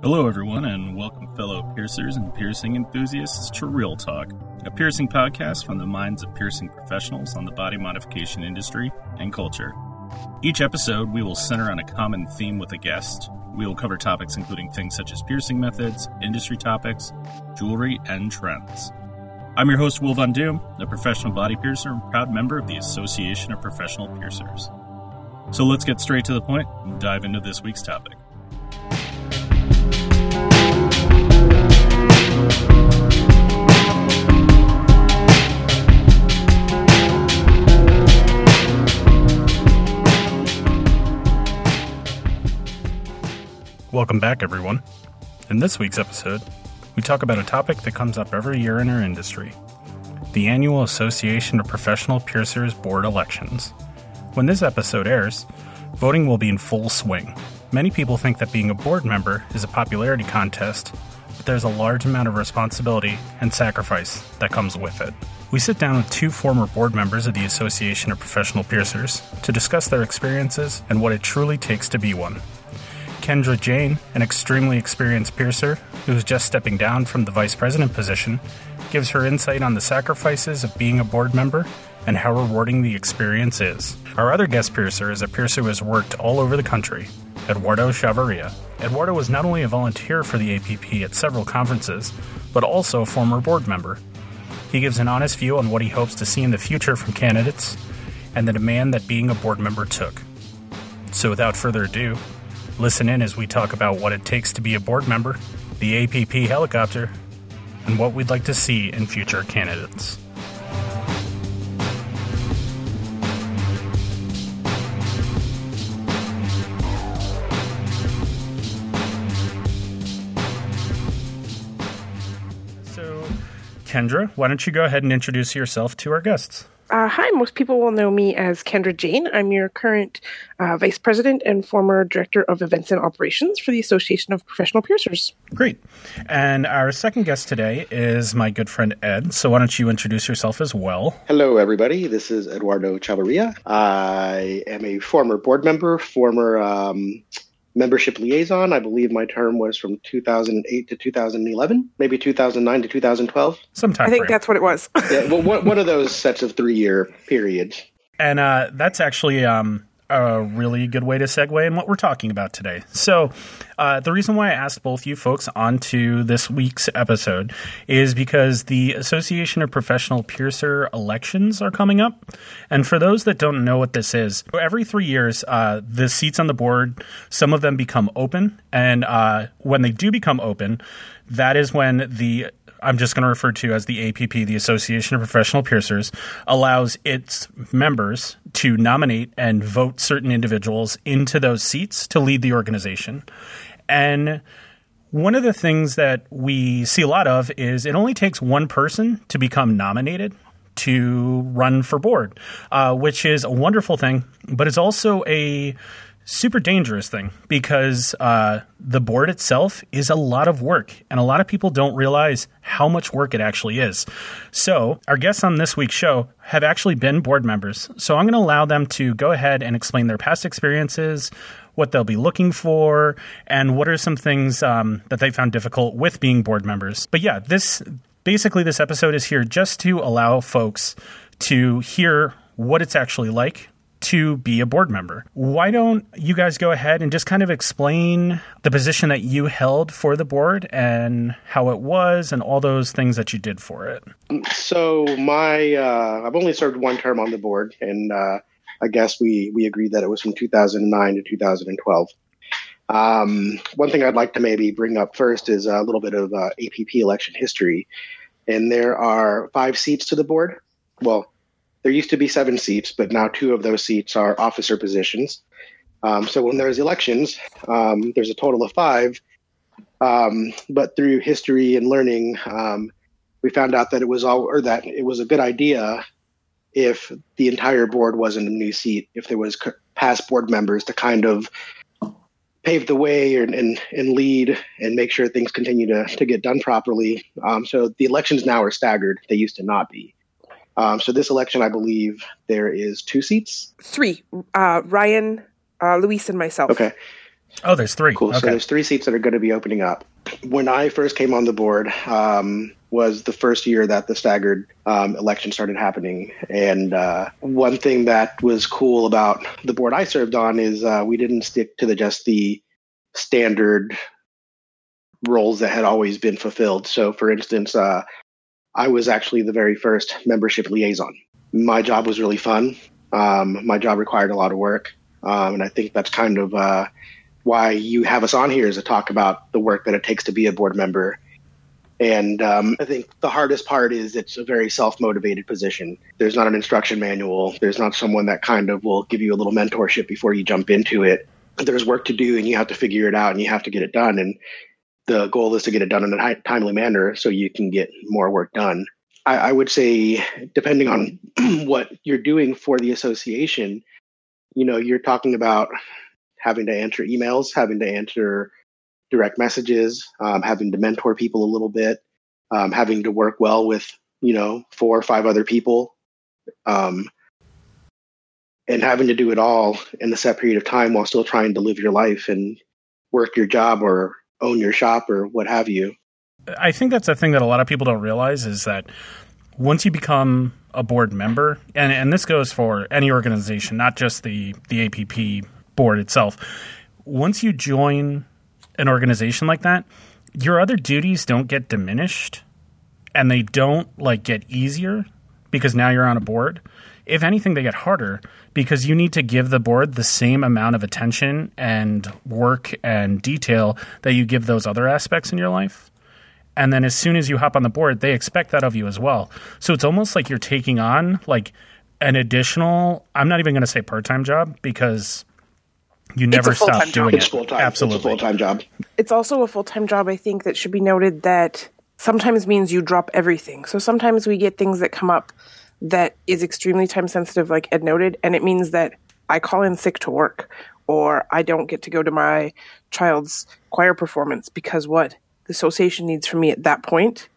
Hello, everyone, and welcome, fellow piercers and piercing enthusiasts, to Real Talk, a piercing podcast from the minds of piercing professionals on the body modification industry and culture. Each episode, we will center on a common theme with a guest. We will cover topics including things such as piercing methods, industry topics, jewelry, and trends. I'm your host, Will Von Doom, a professional body piercer and proud member of the Association of Professional Piercers. So let's get straight to the point and dive into this week's topic. Welcome back, everyone. In this week's episode, we talk about a topic that comes up every year in our industry the annual Association of Professional Piercers Board elections. When this episode airs, voting will be in full swing. Many people think that being a board member is a popularity contest, there's a large amount of responsibility and sacrifice that comes with it. We sit down with two former board members of the Association of Professional Piercers to discuss their experiences and what it truly takes to be one. Kendra Jane, an extremely experienced piercer who is just stepping down from the vice president position, gives her insight on the sacrifices of being a board member and how rewarding the experience is. Our other guest piercer is a piercer who has worked all over the country, Eduardo Chavarria. Eduardo was not only a volunteer for the APP at several conferences, but also a former board member. He gives an honest view on what he hopes to see in the future from candidates and the demand that being a board member took. So, without further ado, Listen in as we talk about what it takes to be a board member, the APP helicopter, and what we'd like to see in future candidates. Kendra, why don't you go ahead and introduce yourself to our guests? Uh, hi, most people will know me as Kendra Jane. I'm your current uh, Vice President and former Director of Events and Operations for the Association of Professional Piercers. Great. And our second guest today is my good friend Ed. So why don't you introduce yourself as well? Hello, everybody. This is Eduardo Chavarria. I am a former board member, former um, membership liaison. I believe my term was from 2008 to 2011, maybe 2009 to 2012. Sometime. I think frame. that's what it was. yeah, well, one of those sets of three year periods. And uh, that's actually um, a really good way to segue in what we're talking about today. So, uh, the reason why I asked both you folks onto this week's episode is because the Association of Professional Piercer elections are coming up. And for those that don't know what this is, every three years, uh, the seats on the board, some of them become open. And uh, when they do become open, that is when the I'm just going to refer to as the APP, the Association of Professional Piercers, allows its members to nominate and vote certain individuals into those seats to lead the organization. And one of the things that we see a lot of is it only takes one person to become nominated to run for board, uh, which is a wonderful thing, but it's also a super dangerous thing because uh, the board itself is a lot of work, and a lot of people don't realize how much work it actually is. So, our guests on this week's show have actually been board members. So, I'm going to allow them to go ahead and explain their past experiences, what they'll be looking for, and what are some things um, that they found difficult with being board members. But yeah, this basically this episode is here just to allow folks to hear what it's actually like to be a board member. Why don't you guys go ahead and just kind of explain the position that you held for the board and how it was and all those things that you did for it? So, my uh, I've only served one term on the board, and uh, I guess we we agreed that it was from 2009 to 2012. Um, one thing I'd like to maybe bring up first is a little bit of uh, APP election history, and there are five seats to the board. Well, there used to be seven seats, but now two of those seats are officer positions. Um, so when there's elections, um, there's a total of five. Um, but through history and learning, um, we found out that it was all, or that it was a good idea if the entire board wasn't a new seat, if there was past board members to kind of pave the way and, and, and lead and make sure things continue to, to get done properly. Um, so the elections now are staggered; they used to not be. Um, so this election, I believe there is two seats. Three. Uh, Ryan, uh, Luis, and myself. Okay. Oh, there's three. Cool. Okay. So there's three seats that are going to be opening up. When I first came on the board, um, was the first year that the staggered um, election started happening. And uh, one thing that was cool about the board I served on is uh, we didn't stick to the just the standard roles that had always been fulfilled. So, for instance, uh, I was actually the very first membership liaison. My job was really fun. Um, my job required a lot of work, um, and I think that's kind of uh, why you have us on here is to talk about the work that it takes to be a board member. And um, I think the hardest part is it's a very self motivated position. There's not an instruction manual. There's not someone that kind of will give you a little mentorship before you jump into it. There's work to do, and you have to figure it out, and you have to get it done. And the goal is to get it done in a timely manner so you can get more work done. I, I would say, depending on what you're doing for the association, you know, you're talking about having to answer emails, having to answer direct messages, um, having to mentor people a little bit, um, having to work well with, you know, four or five other people, um, and having to do it all in a set period of time while still trying to live your life and work your job or own your shop or what have you. I think that's a thing that a lot of people don't realize is that once you become a board member, and, and this goes for any organization, not just the, the APP board itself, once you join an organization like that, your other duties don't get diminished and they don't like get easier because now you're on a board. If anything, they get harder because you need to give the board the same amount of attention and work and detail that you give those other aspects in your life. And then as soon as you hop on the board, they expect that of you as well. So it's almost like you're taking on like an additional, I'm not even going to say part time job because you never stop doing job. It's it. full-time. Absolutely. It's a full-time job. It's also a full time job, I think, that should be noted that sometimes means you drop everything. So sometimes we get things that come up that is extremely time sensitive, like Ed noted, and it means that I call in sick to work or I don't get to go to my child's choir performance because what the association needs from me at that point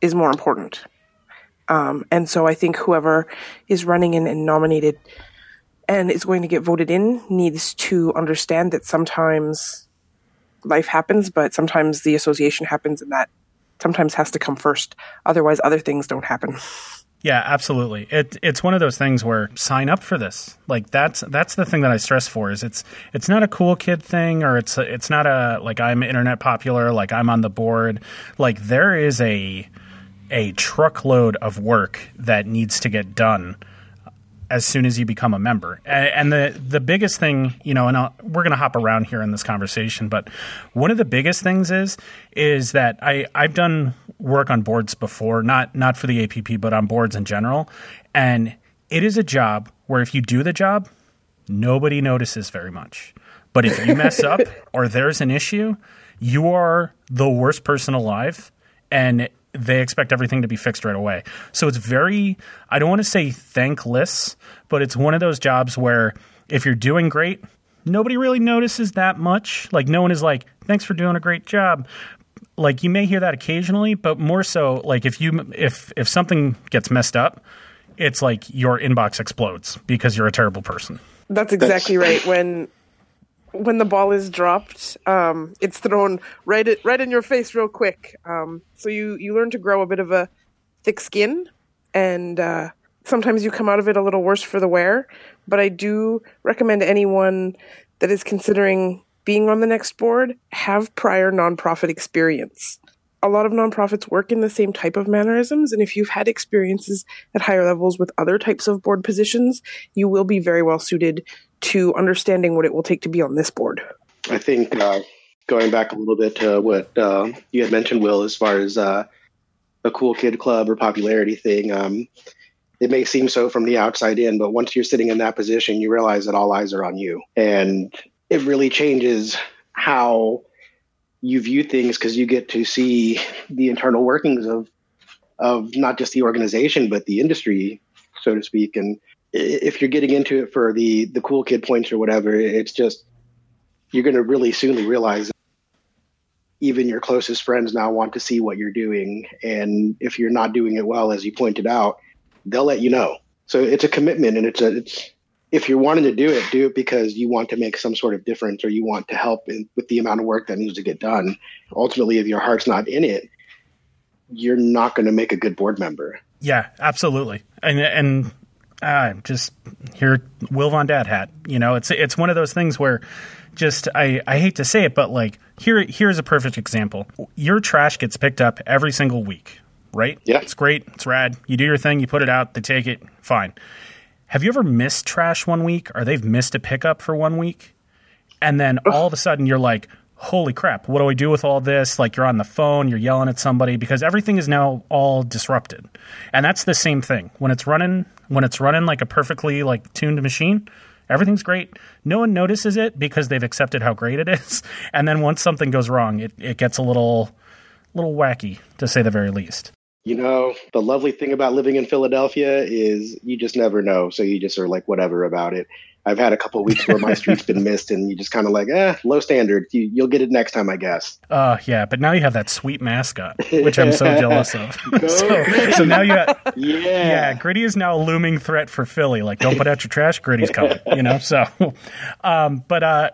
is more important. Um, and so I think whoever is running in and nominated and is going to get voted in needs to understand that sometimes life happens, but sometimes the association happens and that sometimes has to come first. Otherwise, other things don't happen. Yeah, absolutely. It it's one of those things where sign up for this. Like that's that's the thing that I stress for is it's it's not a cool kid thing or it's it's not a like I'm internet popular like I'm on the board. Like there is a a truckload of work that needs to get done as soon as you become a member. And, the the biggest thing, you know, and I'll, we're going to hop around here in this conversation, but one of the biggest things is is that I I've done work on boards before, not not for the APP, but on boards in general, and it is a job where if you do the job, nobody notices very much. But if you mess up or there's an issue, you are the worst person alive and they expect everything to be fixed right away. So it's very, I don't want to say thankless, but it's one of those jobs where if you're doing great, nobody really notices that much. Like, no one is like, thanks for doing a great job. Like, you may hear that occasionally, but more so, like, if you, if, if something gets messed up, it's like your inbox explodes because you're a terrible person. That's exactly right. When when the ball is dropped, um, it's thrown right at, right in your face real quick. Um, so you you learn to grow a bit of a thick skin, and uh, sometimes you come out of it a little worse for the wear. But I do recommend anyone that is considering being on the next board have prior nonprofit experience. A lot of nonprofits work in the same type of mannerisms, and if you've had experiences at higher levels with other types of board positions, you will be very well suited to understanding what it will take to be on this board. I think uh, going back a little bit to what uh, you had mentioned, Will, as far as uh, a cool kid club or popularity thing, um, it may seem so from the outside in, but once you're sitting in that position, you realize that all eyes are on you. And it really changes how you view things because you get to see the internal workings of of not just the organization but the industry, so to speak, and if you're getting into it for the the cool kid points or whatever, it's just you're going to really soon realize even your closest friends now want to see what you're doing, and if you're not doing it well, as you pointed out, they'll let you know. So it's a commitment, and it's a it's if you're wanting to do it, do it because you want to make some sort of difference or you want to help in, with the amount of work that needs to get done. Ultimately, if your heart's not in it, you're not going to make a good board member. Yeah, absolutely. And and uh, just here, Will Von Dad hat. You know, it's it's one of those things where just I, I hate to say it, but like here here's a perfect example. Your trash gets picked up every single week, right? Yeah. It's great. It's rad. You do your thing, you put it out, they take it, fine. Have you ever missed trash one week or they've missed a pickup for one week? And then all of a sudden you're like, holy crap, what do I do with all this? Like you're on the phone, you're yelling at somebody because everything is now all disrupted. And that's the same thing. When it's running when it's running like a perfectly like tuned machine, everything's great. No one notices it because they've accepted how great it is. And then once something goes wrong, it, it gets a little little wacky to say the very least. You know, the lovely thing about living in Philadelphia is you just never know. So you just are like whatever about it. I've had a couple weeks where my street's been missed, and you just kind of like, eh, low standard. You, will get it next time, I guess. Uh, yeah, but now you have that sweet mascot, which I'm so jealous of. so, so, now you, got, yeah, yeah, Gritty is now a looming threat for Philly. Like, don't put out your trash, Gritty's coming. You know, so, um, but uh,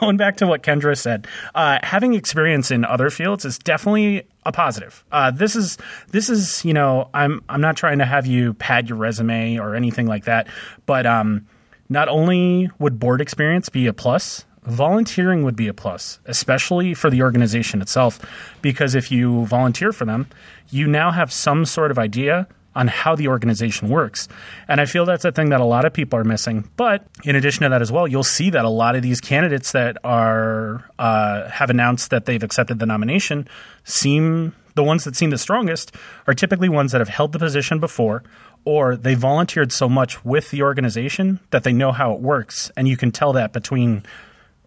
going back to what Kendra said, uh, having experience in other fields is definitely a positive. Uh, this is this is you know I'm I'm not trying to have you pad your resume or anything like that, but um, not only would board experience be a plus, volunteering would be a plus, especially for the organization itself, because if you volunteer for them, you now have some sort of idea on how the organization works. And I feel that's a thing that a lot of people are missing. But in addition to that as well, you'll see that a lot of these candidates that are uh, have announced that they've accepted the nomination seem the ones that seem the strongest are typically ones that have held the position before or they volunteered so much with the organization that they know how it works. And you can tell that between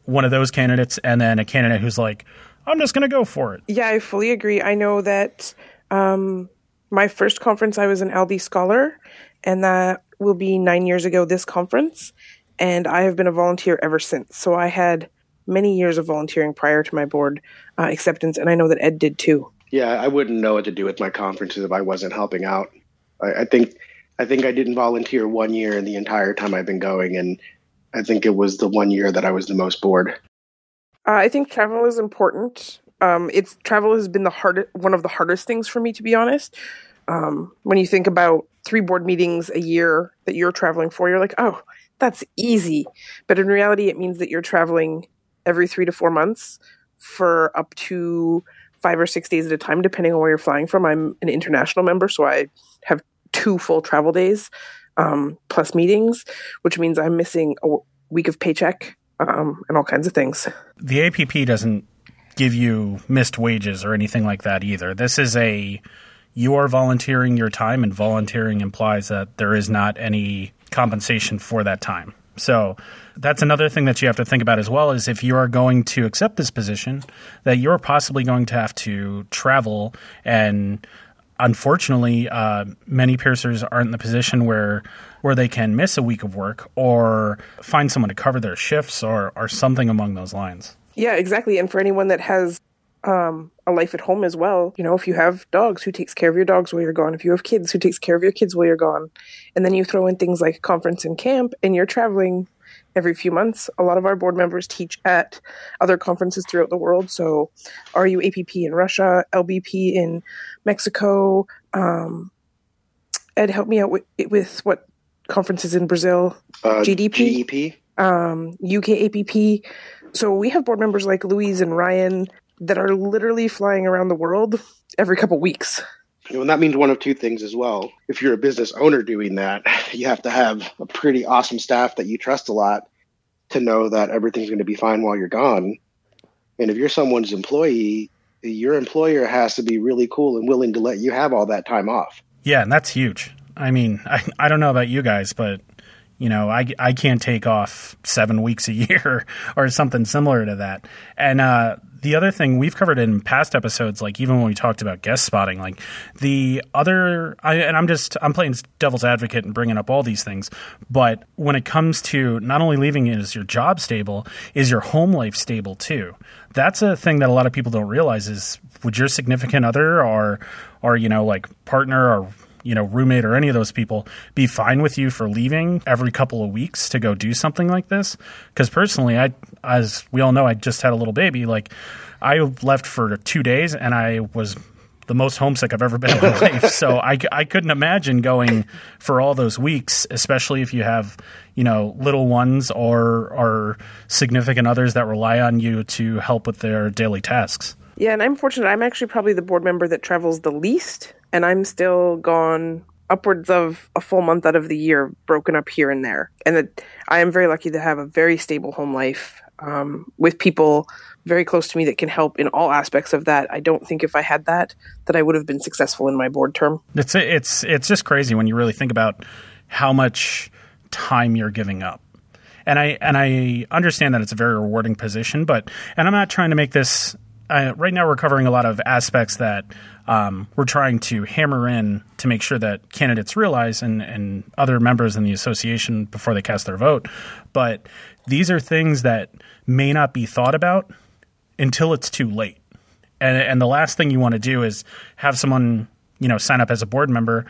one of those candidates and then a candidate who's like i'm just going to go for it. Yeah i fully agree. I know that um, my first conference i was an LD scholar and that will be nine years ago this conference. And i have been a volunteer ever since. So i had many years of volunteering prior to my board uh, acceptance and i know that ed did too. Yeah i wouldn't know what to do with my conferences if i wasn't helping out. I, I think I think I didn't volunteer one year in the entire time I've been going, and I think it was the one year that I was the most bored. Uh, I think travel is important. Um, it's travel has been the hardest, one of the hardest things for me, to be honest. Um, when you think about three board meetings a year that you're traveling for, you're like, oh, that's easy. But in reality, it means that you're traveling every three to four months for up to five or six days at a time, depending on where you're flying from. I'm an international member, so I two full travel days um, plus meetings, which means I'm missing a week of paycheck um, and all kinds of things. The APP doesn't give you missed wages or anything like that either. This is a you are volunteering your time, and volunteering implies that there is not any compensation for that time. So that's another thing that you have to think about as well is if you are going to accept this position, that you're possibly going to have to travel and unfortunately, uh, many piercers aren't in the position where where they can miss a week of work or find someone to cover their shifts or or something along those lines. Yeah, exactly. And for anyone that has um, a life at home as well, you know, if you have dogs, who takes care of your dogs while you're gone? If you have kids, who takes care of your kids while you're gone? And then you throw in things like conference and camp, and you're traveling every few months. A lot of our board members teach at other conferences throughout the world. So, RU APP in Russia, LBP in Mexico. Um, Ed, help me out with, with what conferences in Brazil? Uh, GDP? GEP? Um, UK APP. So we have board members like Louise and Ryan that are literally flying around the world every couple weeks. And that means one of two things as well. If you're a business owner doing that, you have to have a pretty awesome staff that you trust a lot to know that everything's going to be fine while you're gone. And if you're someone's employee, your employer has to be really cool and willing to let you have all that time off. Yeah, and that's huge. I mean, I, I don't know about you guys, but you know, I, I can't take off seven weeks a year or something similar to that. And uh, the other thing we've covered in past episodes, like even when we talked about guest spotting, like the other, I, and I'm just I'm playing devil's advocate and bringing up all these things, but when it comes to not only leaving is your job stable, is your home life stable too? That's a thing that a lot of people don't realize is would your significant other or or you know like partner or you know, roommate or any of those people be fine with you for leaving every couple of weeks to go do something like this? Because personally, I, as we all know, I just had a little baby. Like, I left for two days and I was the most homesick I've ever been in my life. So I, I couldn't imagine going for all those weeks, especially if you have, you know, little ones or, or significant others that rely on you to help with their daily tasks. Yeah, and I'm fortunate. I'm actually probably the board member that travels the least, and I'm still gone upwards of a full month out of the year, broken up here and there. And I am very lucky to have a very stable home life um, with people very close to me that can help in all aspects of that. I don't think if I had that, that I would have been successful in my board term. It's it's it's just crazy when you really think about how much time you're giving up. And I and I understand that it's a very rewarding position, but and I'm not trying to make this right now we're covering a lot of aspects that um, we're trying to hammer in to make sure that candidates realize and, and other members in the association before they cast their vote. But these are things that may not be thought about until it's too late. And, and the last thing you want to do is have someone you know sign up as a board member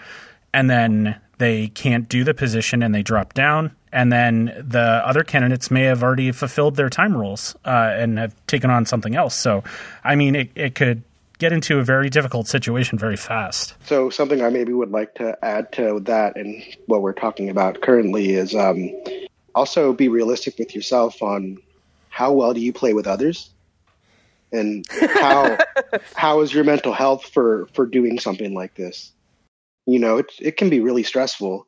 and then they can't do the position and they drop down and then the other candidates may have already fulfilled their time rules uh, and have taken on something else. So, I mean, it, it could get into a very difficult situation very fast. So, something I maybe would like to add to that and what we're talking about currently is um, also be realistic with yourself on how well do you play with others and how how is your mental health for for doing something like this you know it, it can be really stressful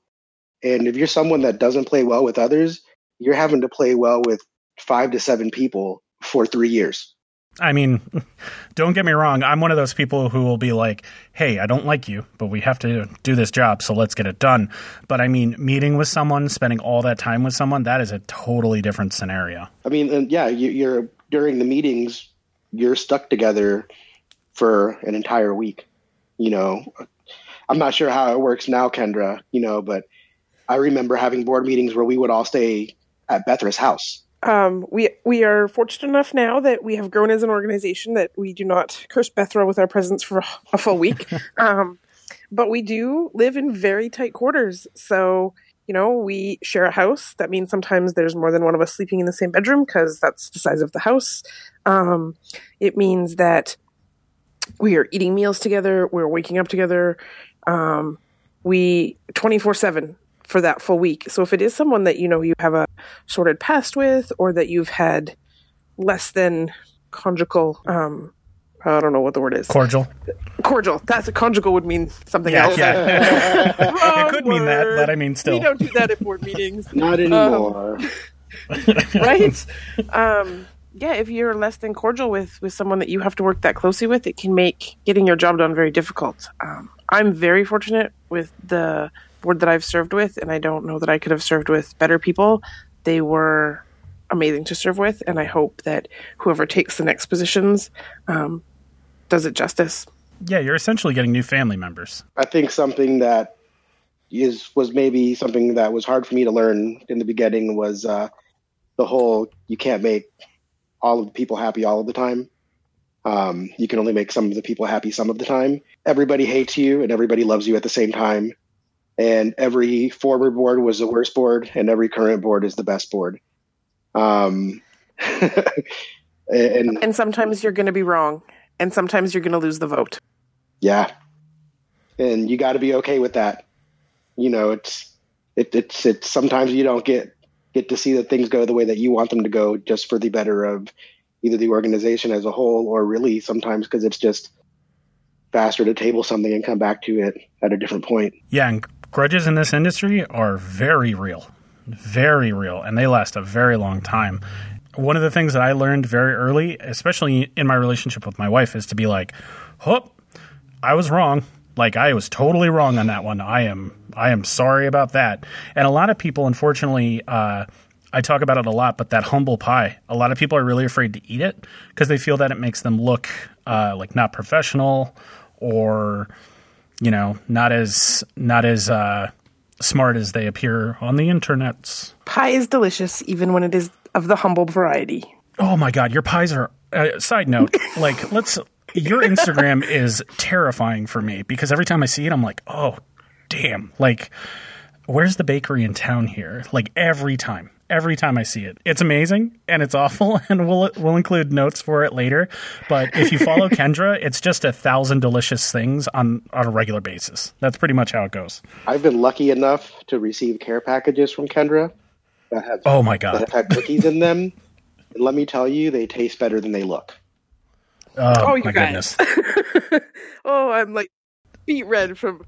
and if you're someone that doesn't play well with others, you're having to play well with five to seven people for three years. I mean, don't get me wrong. I'm one of those people who will be like, hey, I don't like you, but we have to do this job, so let's get it done. But I mean, meeting with someone, spending all that time with someone, that is a totally different scenario. I mean, yeah, you, you're during the meetings, you're stuck together for an entire week. You know, I'm not sure how it works now, Kendra, you know, but I remember having board meetings where we would all stay at Bethra's house. Um, we we are fortunate enough now that we have grown as an organization that we do not curse Bethra with our presence for a full week. um, but we do live in very tight quarters, so you know we share a house. That means sometimes there's more than one of us sleeping in the same bedroom because that's the size of the house. Um, it means that we are eating meals together. We're waking up together. Um, we 24 7 for that full week. So if it is someone that you know you have a sorted past with, or that you've had less than conjugal, um, I don't know what the word is. Cordial. Cordial. That's a conjugal would mean something yeah, else. Yeah. it could mean that, but I mean still. We don't do that at board meetings. Not anymore. Um, right? Um, yeah, if you're less than cordial with with someone that you have to work that closely with, it can make getting your job done very difficult. Um, I'm very fortunate with the board that I've served with, and I don't know that I could have served with better people. They were amazing to serve with, and I hope that whoever takes the next positions um, does it justice. Yeah, you're essentially getting new family members. I think something that is was maybe something that was hard for me to learn in the beginning was uh, the whole you can't make all of the people happy all of the time. Um, you can only make some of the people happy some of the time. Everybody hates you and everybody loves you at the same time and every former board was the worst board, and every current board is the best board. Um, and and sometimes you're going to be wrong, and sometimes you're going to lose the vote. Yeah, and you got to be okay with that. You know, it's it, it's it's sometimes you don't get get to see that things go the way that you want them to go, just for the better of either the organization as a whole, or really sometimes because it's just faster to table something and come back to it at a different point. Yeah, and grudges in this industry are very real, very real, and they last a very long time. One of the things that I learned very early, especially in my relationship with my wife, is to be like, "Oh, I was wrong. Like I was totally wrong on that one. I am, I am sorry about that." And a lot of people, unfortunately, uh, I talk about it a lot, but that humble pie, a lot of people are really afraid to eat it because they feel that it makes them look uh, like not professional or you know, not as not as uh, smart as they appear on the internets. Pie is delicious, even when it is of the humble variety. Oh my god, your pies are. Uh, side note, like let's. Your Instagram is terrifying for me because every time I see it, I'm like, oh, damn, like, where's the bakery in town here? Like every time, every time I see it, it's amazing and it's awful, and we'll we'll include notes for it later. But if you follow Kendra, it's just a thousand delicious things on on a regular basis. That's pretty much how it goes. I've been lucky enough to receive care packages from Kendra that have Oh my that god! have had cookies in them. And let me tell you, they taste better than they look. Oh, Oh, you my guys. goodness! oh, I'm like beet red from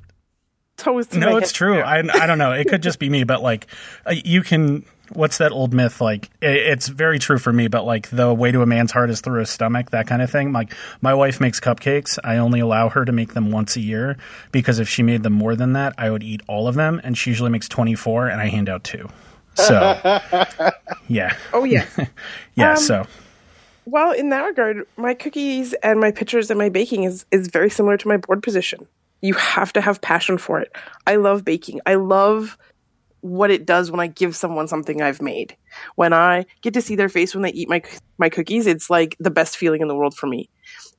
toes No, it's head. true. I I don't know. It could just be me, but like uh, you can. What's that old myth? Like it, it's very true for me, but like the way to a man's heart is through his stomach, that kind of thing. Like my wife makes cupcakes. I only allow her to make them once a year because if she made them more than that, I would eat all of them, and she usually makes twenty four, and I hand out two. So yeah, Oh yeah. yeah. Um, so well, in that regard, my cookies and my pictures and my baking is is very similar to my board position. You have to have passion for it. I love baking. I love what it does when I give someone something I've made. When I get to see their face when they eat my my cookies, it's like the best feeling in the world for me.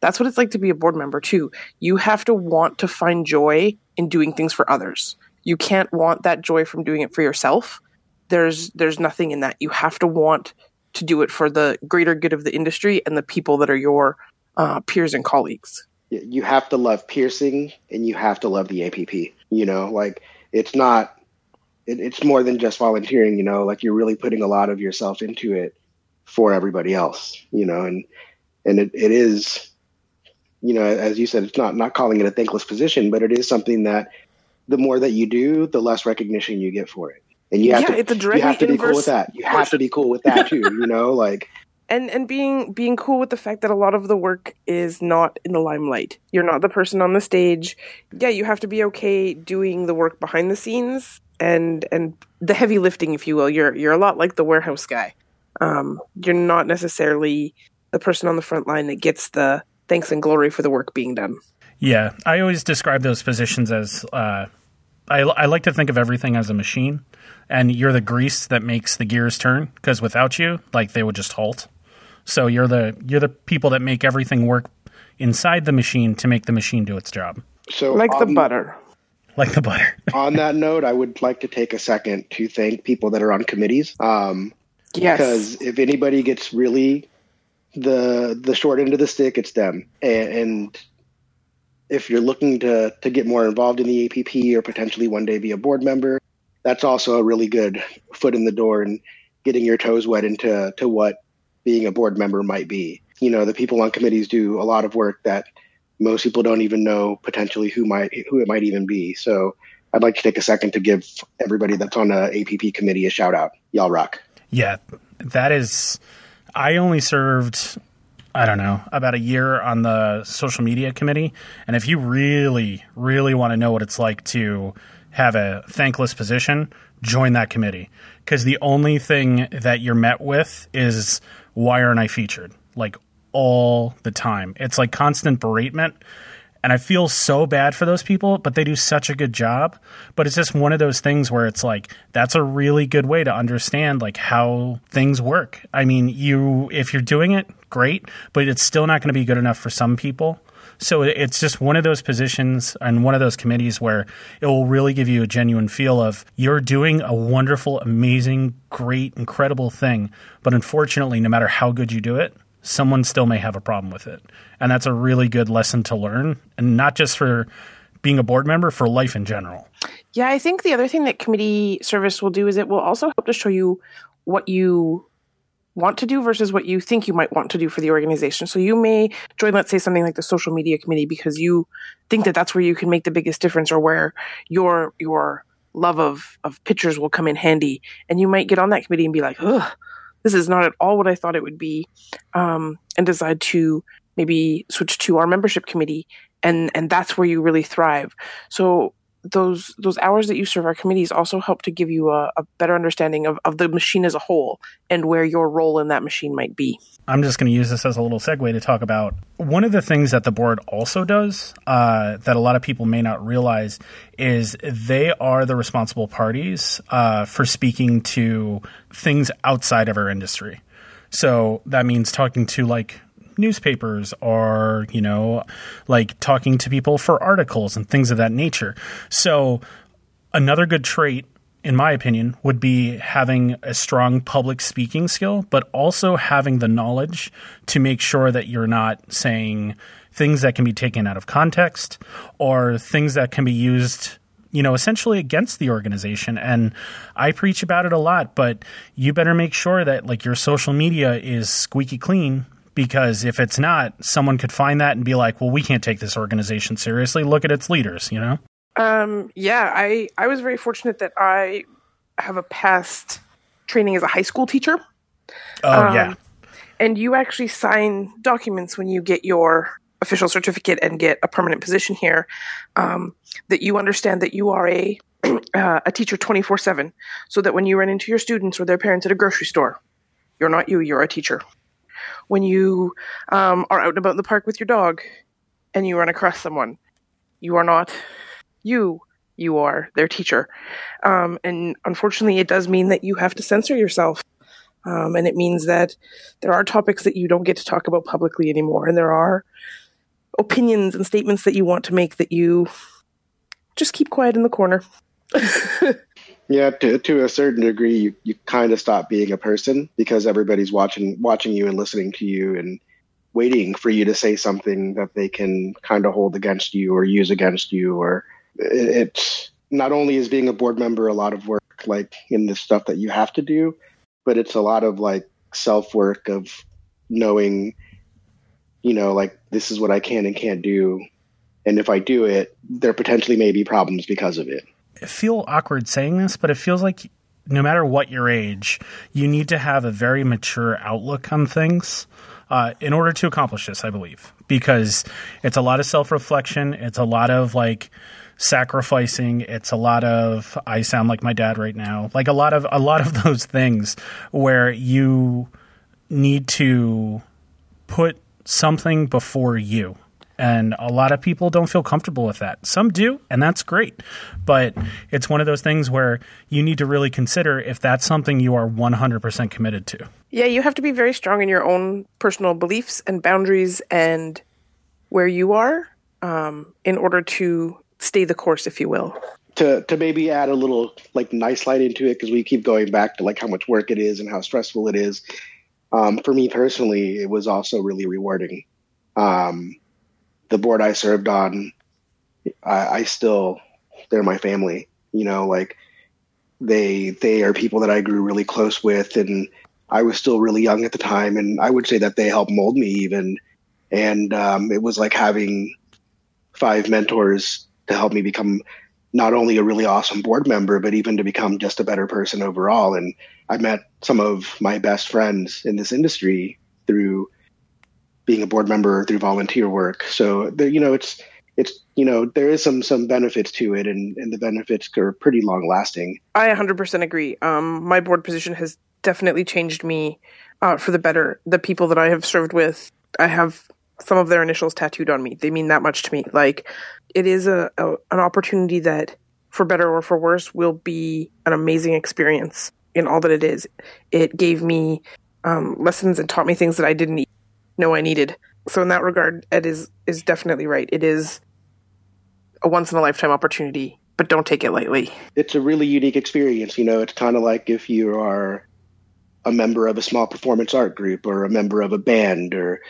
That's what it's like to be a board member too. You have to want to find joy in doing things for others. You can't want that joy from doing it for yourself. There's there's nothing in that. You have to want to do it for the greater good of the industry and the people that are your uh, peers and colleagues. You have to love piercing and you have to love the APP. You know, like it's not, it, it's more than just volunteering, you know, like you're really putting a lot of yourself into it for everybody else, you know, and, and it, it is, you know, as you said, it's not, not calling it a thankless position, but it is something that the more that you do, the less recognition you get for it. And you have Yeah, to, it's a you have to be cool with that. You have to be cool with that too, you know, like, and and being being cool with the fact that a lot of the work is not in the limelight. You're not the person on the stage. Yeah, you have to be okay doing the work behind the scenes and and the heavy lifting, if you will. You're you're a lot like the warehouse guy. Um, you're not necessarily the person on the front line that gets the thanks and glory for the work being done. Yeah, I always describe those positions as uh, I, I like to think of everything as a machine, and you're the grease that makes the gears turn. Because without you, like they would just halt. So you're the you're the people that make everything work inside the machine to make the machine do its job, so Like the on- butter. Like the butter. on that note, I would like to take a second to thank people that are on committees. Um, Yes. because if anybody gets really the the short end of the stick, it's them. And, and if you're looking to to get more involved in the APP or potentially one day be a board member, that's also a really good foot in the door and getting your toes wet into to what being a board member might be. You know, the people on committees do a lot of work that most people don't even know potentially who might who it might even be. So I'd like to take a second to give everybody that's on the APP committee a shout out. Y'all rock. Yeah, that is. I only served, I don't know, about a year on the social media committee. And if you really, really want to know what it's like to have a thankless position, join that committee. Because the only thing that you're met with is why aren't I featured? Like all the time. It's like constant beratement. And I feel so bad for those people, but they do such a good job. But it's just one of those things where it's like that's a really good way to understand like how things work. I mean, you if you're doing it, great, but it's still not going to be good enough for some people. So it's just one of those positions and one of those committees where it will really give you a genuine feel of you're doing a wonderful, amazing, great, incredible thing. But unfortunately, no matter how good you do it, someone still may have a problem with it. And that's a really good lesson to learn, and not just for being a board member, for life in general. Yeah, I think the other thing that committee service will do is it will also help to show you what you want to do versus what you think you might want to do for the organization. So you may join, let's say, something like the social media committee because you think that that's where you can make the biggest difference or where your your love of of pictures will come in handy. And you might get on that committee and be like, ugh, this is not at all what I thought it would be, um, and decide to maybe switch to our membership committee, and and that's where you really thrive. So those those hours that you serve our committees also help to give you a, a better understanding of, of the machine as a whole and where your role in that machine might be. I'm just going to use this as a little segue to talk about one of the things that the board also does uh, that a lot of people may not realize is they are the responsible parties uh, for speaking to things outside of our industry. So that means talking to like newspapers or, you know, like talking to people for articles and things of that nature. So another good trait in my opinion, would be having a strong public speaking skill, but also having the knowledge to make sure that you're not saying things that can be taken out of context or things that can be used you know, essentially against the organization. And I preach about it a lot, but you better make sure that like your social media is squeaky clean because if it's not, someone could find that and be like, well, we can't take this organization seriously. Look at its leaders, you know? Um, yeah, I, I was very fortunate that I have a past training as a high school teacher. Oh, um, yeah. And you actually sign documents when you get your official certificate and get a permanent position here um, that you understand that you are a uh, a teacher 24 7 so that when you run into your students or their parents at a grocery store you're not you you're a teacher when you um, are out and about in the park with your dog and you run across someone. You are not you you are their teacher. Um, and unfortunately it does mean that you have to censor yourself. Um, and it means that there are topics that you don't get to talk about publicly anymore. And there are opinions and statements that you want to make that you just keep quiet in the corner. yeah, to, to a certain degree, you, you kind of stop being a person because everybody's watching watching you and listening to you and waiting for you to say something that they can kind of hold against you or use against you. Or it, it's not only is being a board member a lot of work, like in the stuff that you have to do, but it's a lot of like self work of knowing you know, like this is what I can and can't do. And if I do it, there potentially may be problems because of it. Feel awkward saying this, but it feels like no matter what your age, you need to have a very mature outlook on things uh, in order to accomplish this, I believe, because it's a lot of self reflection. It's a lot of like sacrificing. It's a lot of, I sound like my dad right now, like a lot of, a lot of those things where you need to put something before you. And a lot of people don't feel comfortable with that. Some do, and that's great. But it's one of those things where you need to really consider if that's something you are 100% committed to. Yeah, you have to be very strong in your own personal beliefs and boundaries and where you are um, in order to stay the course, if you will. To, to maybe add a little like nice light into it because we keep going back to like how much work it is and how stressful it is um, for me personally, it was also really rewarding. Um, the board I served on, I, I still, they're my family. You know, like they they are people that I grew really close with, and I was still really young at the time, and I would say that they helped mold me even. And um, it was like having five mentors to help me become not only a really awesome board member, but even to become just a better person overall. And I met some of my best friends in this industry through being a board member through volunteer work. So there, you know, it's it's you know there is some some benefits to it, and and the benefits are pretty long lasting. I 100% agree. Um, my board position has definitely changed me uh, for the better. The people that I have served with, I have some of their initials tattooed on me. They mean that much to me. Like it is a, a an opportunity that, for better or for worse, will be an amazing experience in all that it is. It gave me um, lessons and taught me things that I didn't know I needed. So in that regard, Ed is is definitely right. It is a once in a lifetime opportunity, but don't take it lightly. It's a really unique experience. You know, it's kind of like if you are a member of a small performance art group or a member of a band or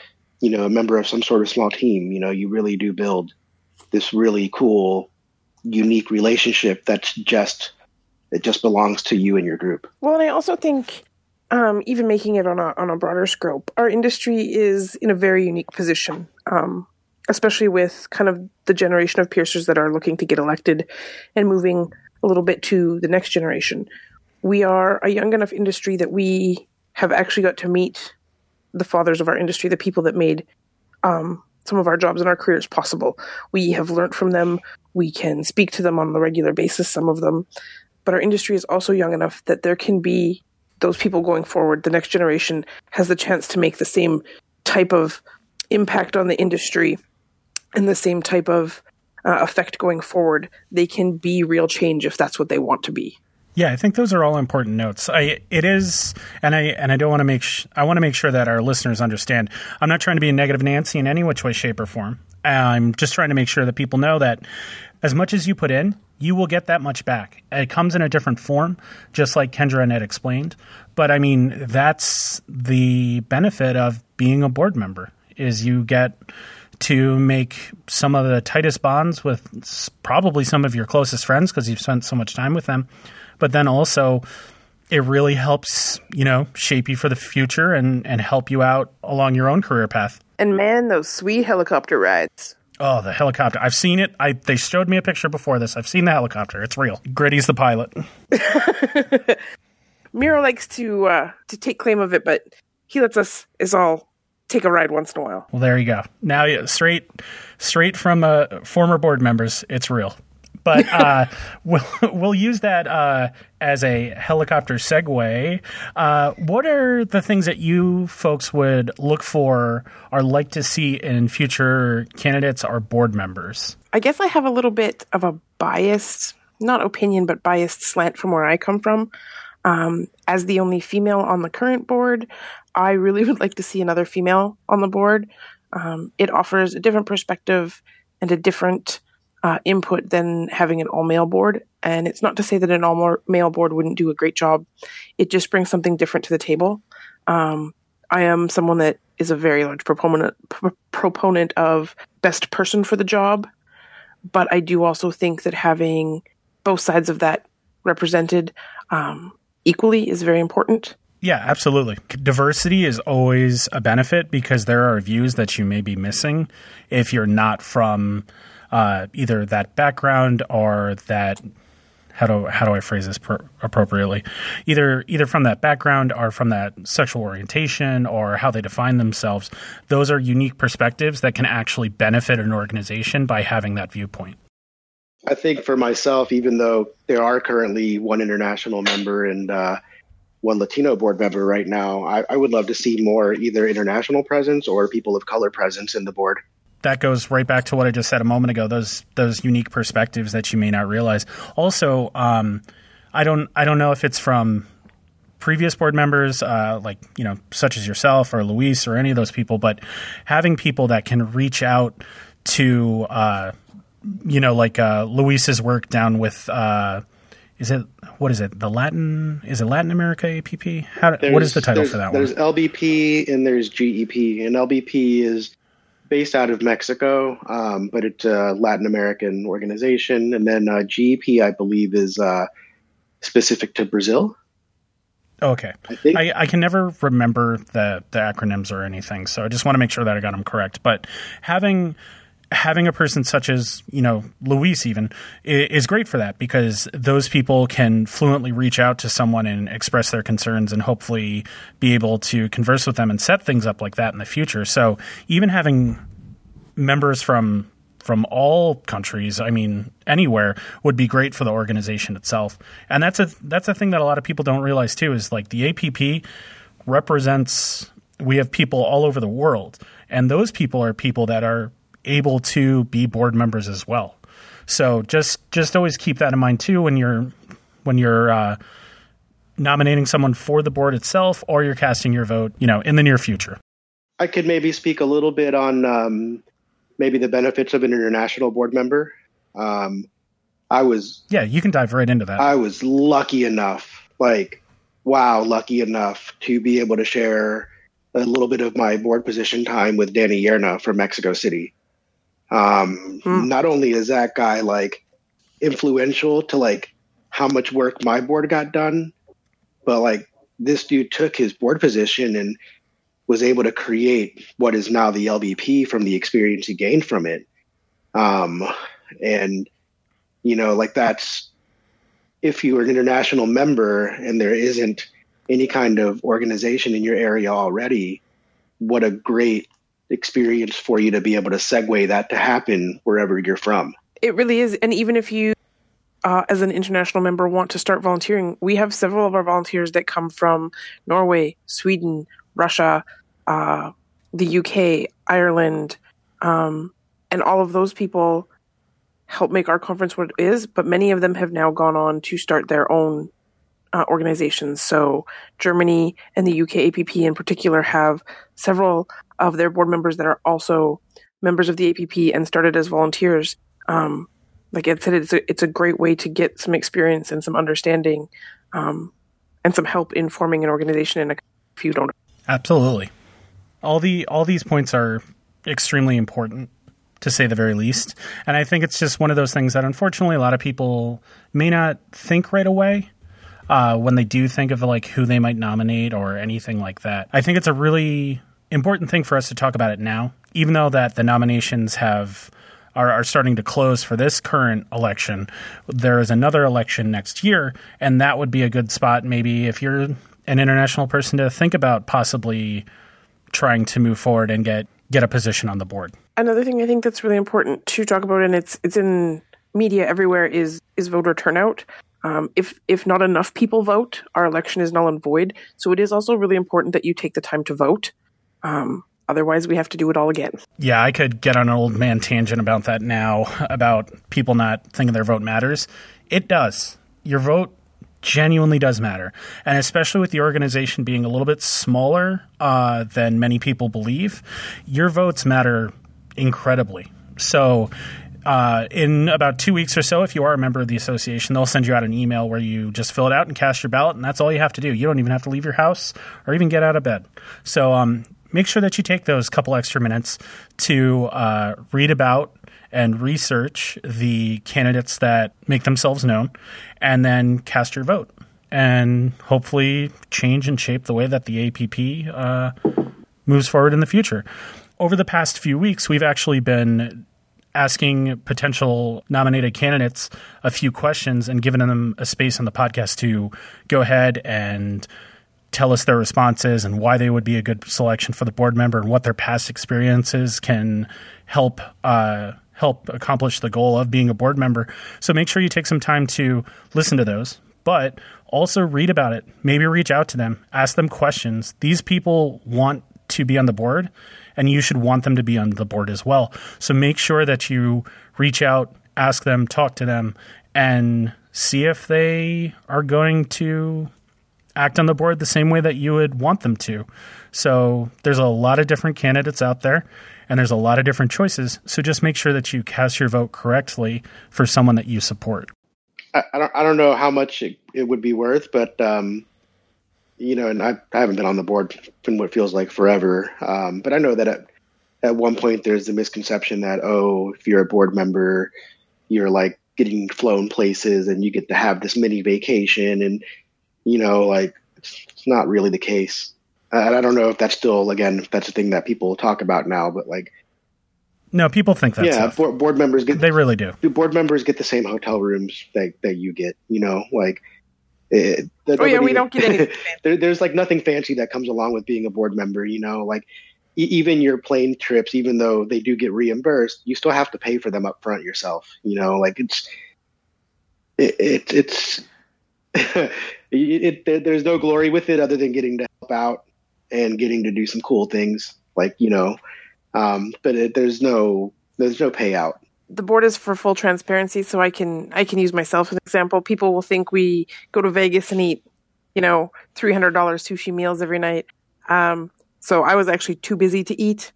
you know a member of some sort of small team. You know, you really do build this really cool, unique relationship that's just it just belongs to you and your group. Well, and I also think um, even making it on a on a broader scope, our industry is in a very unique position, um, especially with kind of the generation of piercers that are looking to get elected and moving a little bit to the next generation. We are a young enough industry that we have actually got to meet the fathers of our industry, the people that made um, some of our jobs and our careers possible. We have learned from them. We can speak to them on a regular basis, some of them. But our industry is also young enough that there can be those people going forward. The next generation has the chance to make the same type of impact on the industry and the same type of uh, effect going forward. They can be real change if that's what they want to be. Yeah, I think those are all important notes. I it is, and I and I don't want to make sh- I want to make sure that our listeners understand. I'm not trying to be a negative Nancy in any which way, shape, or form. I'm just trying to make sure that people know that as much as you put in, you will get that much back. It comes in a different form, just like Kendra and Ed explained. But I mean, that's the benefit of being a board member is you get to make some of the tightest bonds with probably some of your closest friends because you've spent so much time with them. But then also it really helps, you know, shape you for the future and, and help you out along your own career path. And man, those sweet helicopter rides. Oh, the helicopter. I've seen it. I they showed me a picture before this. I've seen the helicopter. It's real. Gritty's the pilot. Miro likes to uh, to take claim of it, but he lets us is all take a ride once in a while. Well, there you go. Now, straight straight from uh, former board members, it's real. But uh, we'll we'll use that uh, as a helicopter segue. Uh, what are the things that you folks would look for or like to see in future candidates or board members? I guess I have a little bit of a biased, not opinion, but biased slant from where I come from. Um, as the only female on the current board, I really would like to see another female on the board. Um, it offers a different perspective and a different uh, input than having an all male board. And it's not to say that an all male board wouldn't do a great job. It just brings something different to the table. Um, I am someone that is a very large proponent p- proponent of best person for the job, but I do also think that having both sides of that represented um, equally is very important. Yeah, absolutely. Diversity is always a benefit because there are views that you may be missing if you're not from uh, either that background or that how do how do I phrase this appropriately? Either either from that background or from that sexual orientation or how they define themselves. Those are unique perspectives that can actually benefit an organization by having that viewpoint. I think for myself, even though there are currently one international member and uh, one Latino board member right now, I, I would love to see more either international presence or people of color presence in the board that goes right back to what I just said a moment ago. Those those unique perspectives that you may not realize. Also, um, I don't I don't know if it's from previous board members, uh, like you know, such as yourself or Luis or any of those people, but having people that can reach out to, uh, you know, like uh, Luis's work down with. Uh, is it what is it? The Latin is it Latin America APP? How, what is the title for that there's one? There's LBP and there's GEP, and LBP is based out of Mexico, um, but it's a Latin American organization. And then uh, GEP, I believe, is uh, specific to Brazil. Okay, I, I, I, can never remember the the acronyms or anything, so I just want to make sure that I got them correct. But having having a person such as you know Luis even is great for that because those people can fluently reach out to someone and express their concerns and hopefully be able to converse with them and set things up like that in the future. So even having members from from all countries, I mean anywhere, would be great for the organization itself. And that's a that's a thing that a lot of people don't realize too is like the APP represents we have people all over the world and those people are people that are able to be board members as well. So just just always keep that in mind too when you're when you're uh, nominating someone for the board itself or you're casting your vote, you know, in the near future. I could maybe speak a little bit on um, maybe the benefits of an international board member. Um, I was yeah, you can dive right into that. I was lucky enough, like wow, lucky enough to be able to share a little bit of my board position time with Danny Yerna from Mexico City. Um, hmm. Not only is that guy like influential to like how much work my board got done, but like this dude took his board position and was able to create what is now the LVP from the experience he gained from it. Um, and you know, like that's if you are an international member and there isn't any kind of organization in your area already, what a great experience for you to be able to segue that to happen wherever you're from. It really is. And even if you, uh, as an international member, want to start volunteering, we have several of our volunteers that come from Norway, Sweden, Russia, uh, the UK, Ireland, um, and all of those people help make our conference what it is. But many of them have now gone on to start their own uh, organizations. So Germany and the UK APP in particular have several of their board members that are also members of the APP and started as volunteers. Um, like I said, it's a it's a great way to get some experience and some understanding, um, and some help in forming an organization. And if you don't, absolutely, all the all these points are extremely important to say the very least. And I think it's just one of those things that unfortunately a lot of people may not think right away. Uh, when they do think of like who they might nominate or anything like that, I think it's a really important thing for us to talk about it now, even though that the nominations have are, are starting to close for this current election. There is another election next year, and that would be a good spot, maybe if you're an international person, to think about possibly trying to move forward and get get a position on the board. Another thing I think that's really important to talk about, and it's it's in media everywhere, is is voter turnout. Um, if if not enough people vote, our election is null and void. So it is also really important that you take the time to vote. Um, Otherwise, we have to do it all again. Yeah, I could get on an old man tangent about that now, about people not thinking their vote matters. It does. Your vote genuinely does matter. And especially with the organization being a little bit smaller uh, than many people believe, your votes matter incredibly. So, uh, in about two weeks or so, if you are a member of the association, they'll send you out an email where you just fill it out and cast your ballot, and that's all you have to do. You don't even have to leave your house or even get out of bed. So, um, make sure that you take those couple extra minutes to uh, read about and research the candidates that make themselves known and then cast your vote and hopefully change and shape the way that the APP uh, moves forward in the future. Over the past few weeks, we've actually been asking potential nominated candidates a few questions and giving them a space on the podcast to go ahead and tell us their responses and why they would be a good selection for the board member and what their past experiences can help uh, help accomplish the goal of being a board member. So make sure you take some time to listen to those, but also read about it. Maybe reach out to them, ask them questions. These people want to be on the board, and you should want them to be on the board as well. So make sure that you reach out, ask them, talk to them, and see if they are going to act on the board the same way that you would want them to. So there's a lot of different candidates out there and there's a lot of different choices. So just make sure that you cast your vote correctly for someone that you support. I, I don't, I don't know how much it, it would be worth, but, um, you know, and I, I, haven't been on the board in what feels like forever. Um, but I know that at, at one point there's the misconception that, oh, if you're a board member, you're like getting flown places and you get to have this mini vacation and you know, like it's, it's not really the case. I, I don't know if that's still, again, if that's a thing that people talk about now, but like, no, people think that. Yeah, board, board, members get. They really do. Do board members get the same hotel rooms that that you get. You know, like. It, oh nobody, yeah, we don't get anything. there, there's like nothing fancy that comes along with being a board member. You know, like e- even your plane trips, even though they do get reimbursed, you still have to pay for them up front yourself. You know, like it's it, it it's it, it, there's no glory with it other than getting to help out and getting to do some cool things, like you know. Um, but it, there's no there's no payout. The board is for full transparency, so I can I can use myself as an example. People will think we go to Vegas and eat, you know, three hundred dollars sushi meals every night. Um, so I was actually too busy to eat.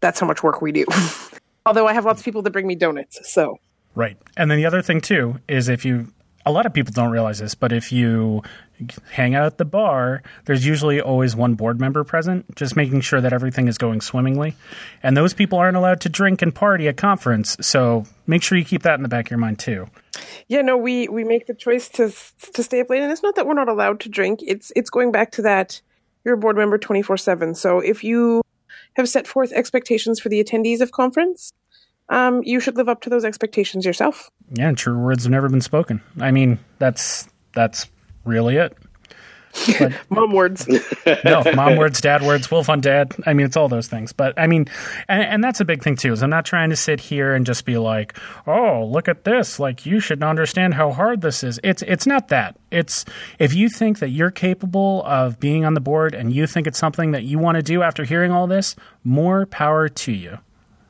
That's how much work we do. Although I have lots of people that bring me donuts, so Right. And then the other thing too is if you a lot of people don't realize this, but if you hang out at the bar, there's usually always one board member present, just making sure that everything is going swimmingly. And those people aren't allowed to drink and party at conference, so make sure you keep that in the back of your mind too. Yeah, no, we we make the choice to to stay up late, and it's not that we're not allowed to drink. It's it's going back to that you're a board member twenty four seven. So if you have set forth expectations for the attendees of conference, um, you should live up to those expectations yourself. Yeah, true words have never been spoken. I mean, that's that's really it. But, mom words. no, mom words, dad words, wolf on dad. I mean, it's all those things. But I mean, and, and, that's a big thing too. Is I'm not trying to sit here and just be like, oh, look at this. Like you should understand how hard this is. It's it's not that. It's if you think that you're capable of being on the board and you think it's something that you want to do after hearing all this, more power to you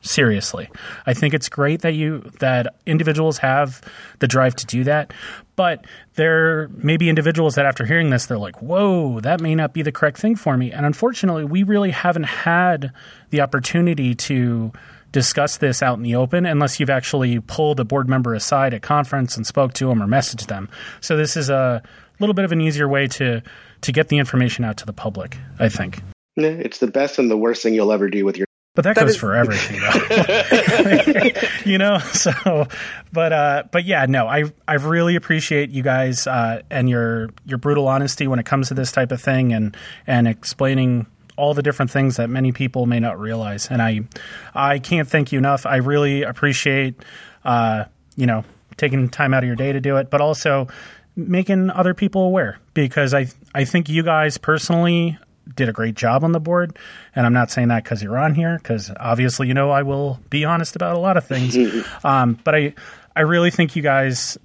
seriously. I think it's great that you that individuals have the drive to do that, but there may be individuals that after hearing this they're like, "Whoa, that may not be the correct thing for me." And unfortunately, we really haven't had the opportunity to discuss this out in the open unless you've actually pulled a board member aside at conference and spoke to them or messaged them. So this is a little bit of an easier way to to get the information out to the public. I think. It's the best and the worst thing you'll ever do with your. But that, That goes is- for everything, though. you know. So, but uh, but yeah, no, I I really appreciate you guys uh, and your your brutal honesty when it comes to this type of thing, and and explaining all the different things that many people may not realize. And I I can't thank you enough. I really appreciate uh, you know taking time out of your day to do it, but also making other people aware because I I think you guys personally did a great job on the board, and I'm not saying that because you're on here, because obviously you know I will be honest about a lot of things. um, but I I really think you guys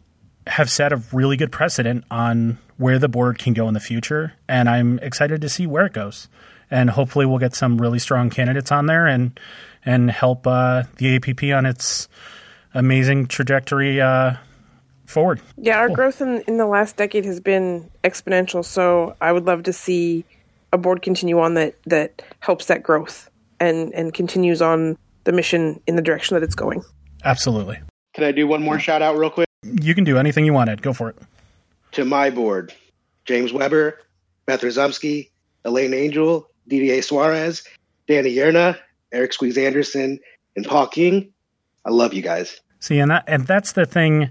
have set a really good precedent on where the board can go in the future, and I'm excited to see where it goes. And hopefully, we'll get some really strong candidates on there and and help uh, the APP on its amazing trajectory uh, forward. Yeah, our growth in, in the last decade has been exponential. So I would love to see a board continue on that that helps that growth and and continues on the mission in the direction that it's going. Absolutely, Can I do one more shout out real quick you can do anything you wanted. Go for it. to my board? James Weber, Beth Rozumsky, Elayne Angel, Didier Suarez, Danny Yerna, Eric Squeeze Anderson, and Paul King. I love you guys. See, and that and that's the thing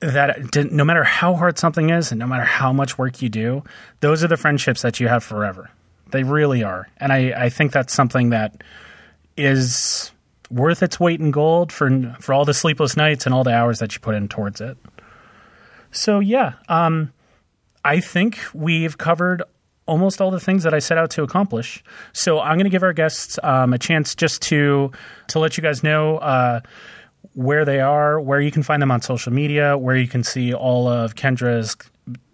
that no matter how hard something is, and no matter how much work you do, those are the friendships that you have forever. They really are, and I I think that's something that is worth its weight in gold for for all the sleepless nights and all the hours that you put in towards it. So yeah, um, I think we've covered almost all the things that I set out to accomplish. So I'm going to give our guests um, a chance just to to let you guys know uh, where they are, where you can find them on social media, where you can see all of Kendra's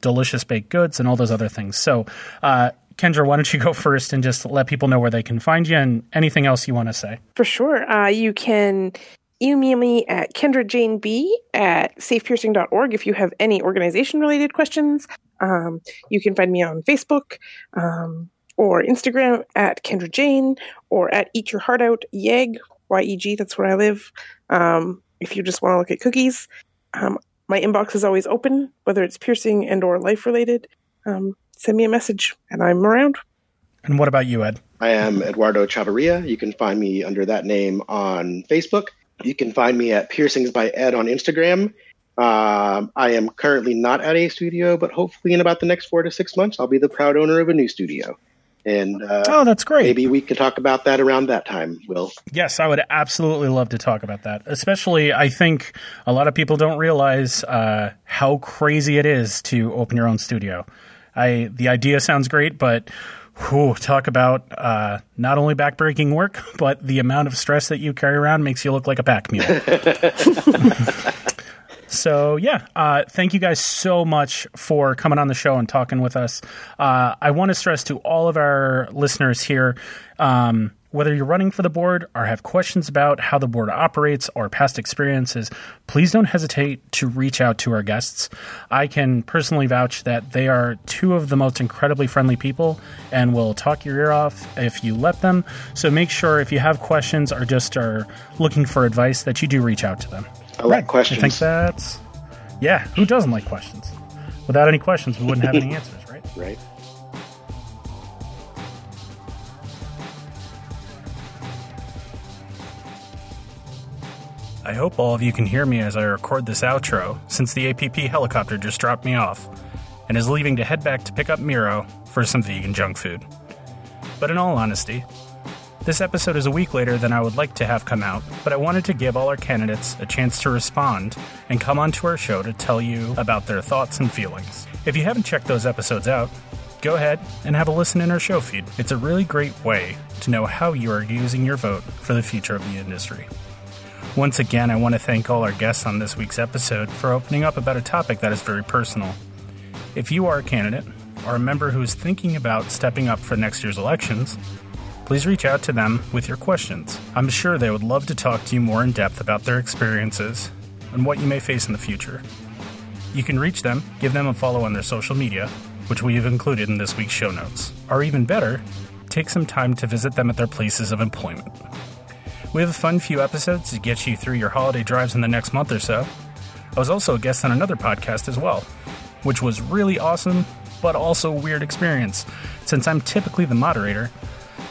delicious baked goods, and all those other things. So. Uh, Kendra, why don't you go first and just let people know where they can find you and anything else you want to say? For sure. Uh, you can email me at kendrajaneb at safepiercing.org if you have any organization related questions. Um, you can find me on Facebook um, or Instagram at Kendra Jane or at Eat Your Heart Out YEG, Y-E-G, that's where I live. Um, if you just want to look at cookies. Um, my inbox is always open, whether it's piercing and or life related. Um, send me a message and I'm around. And what about you, Ed? I am Eduardo Chavarria. You can find me under that name on Facebook. You can find me at Piercings by Ed on Instagram. Um, I am currently not at a studio, but hopefully in about the next four to six months, I'll be the proud owner of a new studio. And uh, Oh, that's great. maybe we could talk about that around that time, Will. Yes, I would absolutely love to talk about that. Especially, I think a lot of people don't realize uh, how crazy it is to open your own studio. I the idea sounds great, but whew, talk about uh, not only backbreaking work, but the amount of stress that you carry around makes you look like a pack mule. So yeah, uh, thank you guys so much for coming on the show and talking with us. Uh, I want to stress to all of our listeners here, um, whether you're running for the board or have questions about how the board operates or past experiences, please don't hesitate to reach out to our guests. I can personally vouch that they are two of the most incredibly friendly people and will talk your ear off if you let them. So make sure if you have questions or just are looking for advice that you do reach out to them. I like questions. I think that's yeah. Who doesn't like questions? Without any questions, we wouldn't have any answers, right? right? I hope all of you can hear me as I record this outro, since the APP helicopter just dropped me off and is leaving to head back to pick up Miro for some vegan junk food. But in all honesty, this episode is a week later than I would like to have come out, but I wanted to give all our candidates a chance to respond and come onto our show to tell you about their thoughts and feelings. If you haven't checked those episodes out, go ahead and have a listen in our show feed. It's a really great way to know how you are using your vote for the future of the industry. Once again, I want to thank all our guests on this week's episode for opening up about a topic that is very personal. If you are a candidate or a member who is thinking about stepping up for next year's elections, please reach out to them with your questions. I'm sure they would love to talk to you more in depth about their experiences and what you may face in the future. You can reach them, give them a follow on their social media, which we have included in this week's show notes. Or even better, take some time to visit them at their places of employment. We have a fun few episodes to get you through your holiday drives in the next month or so. I was also a guest on another podcast as well, which was really awesome, but also a weird experience since I'm typically the moderator.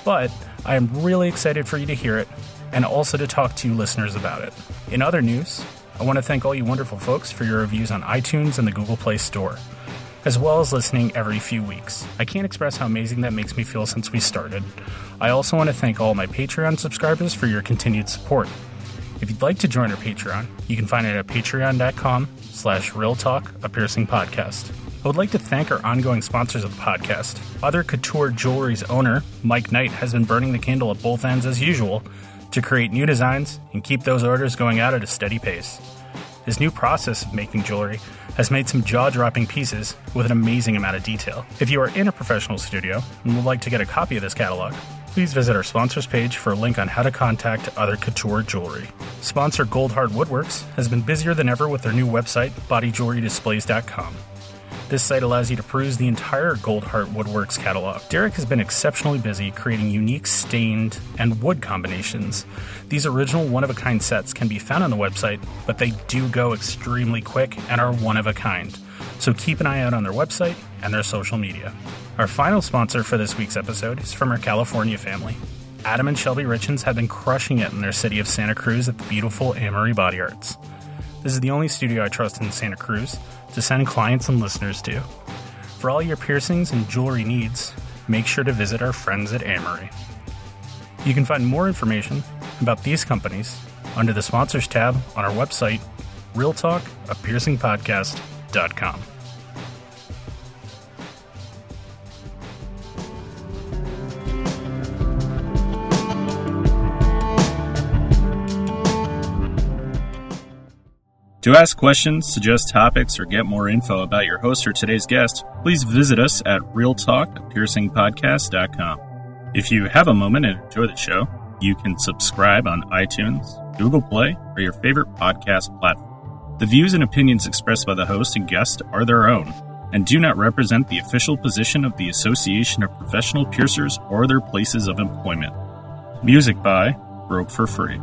But I am really excited for you to hear it and also to talk to you listeners about it. In other news, I want to thank all you wonderful folks for your reviews on iTunes and the Google Play Store, as well as listening every few weeks. I can't express how amazing that makes me feel since we started. I also want to thank all my Patreon subscribers for your continued support. If you'd like to join our Patreon, you can find it at patreon.com slash realtalk, piercing podcast. I would like to thank our ongoing sponsors of the podcast. Other Couture Jewelry's owner, Mike Knight, has been burning the candle at both ends as usual to create new designs and keep those orders going out at a steady pace. His new process of making jewelry has made some jaw dropping pieces with an amazing amount of detail. If you are in a professional studio and would like to get a copy of this catalog, please visit our sponsors page for a link on how to contact other couture jewelry. Sponsor Goldheart Woodworks has been busier than ever with their new website, bodyjewelrydisplays.com. This site allows you to peruse the entire Goldheart Woodworks catalog. Derek has been exceptionally busy creating unique stained and wood combinations. These original one of a kind sets can be found on the website, but they do go extremely quick and are one of a kind. So keep an eye out on their website and their social media. Our final sponsor for this week's episode is from our California family. Adam and Shelby Richens have been crushing it in their city of Santa Cruz at the beautiful Amory Body Arts. This is the only studio I trust in Santa Cruz to send clients and listeners to. For all your piercings and jewelry needs, make sure to visit our friends at Amory. You can find more information about these companies under the sponsors tab on our website, realtalkapiercingpodcast.com. To ask questions, suggest topics, or get more info about your host or today's guest, please visit us at realtalkpiercingpodcast.com. If you have a moment and enjoy the show, you can subscribe on iTunes, Google Play, or your favorite podcast platform. The views and opinions expressed by the host and guest are their own and do not represent the official position of the Association of Professional Piercers or their places of employment. Music by Broke for Free.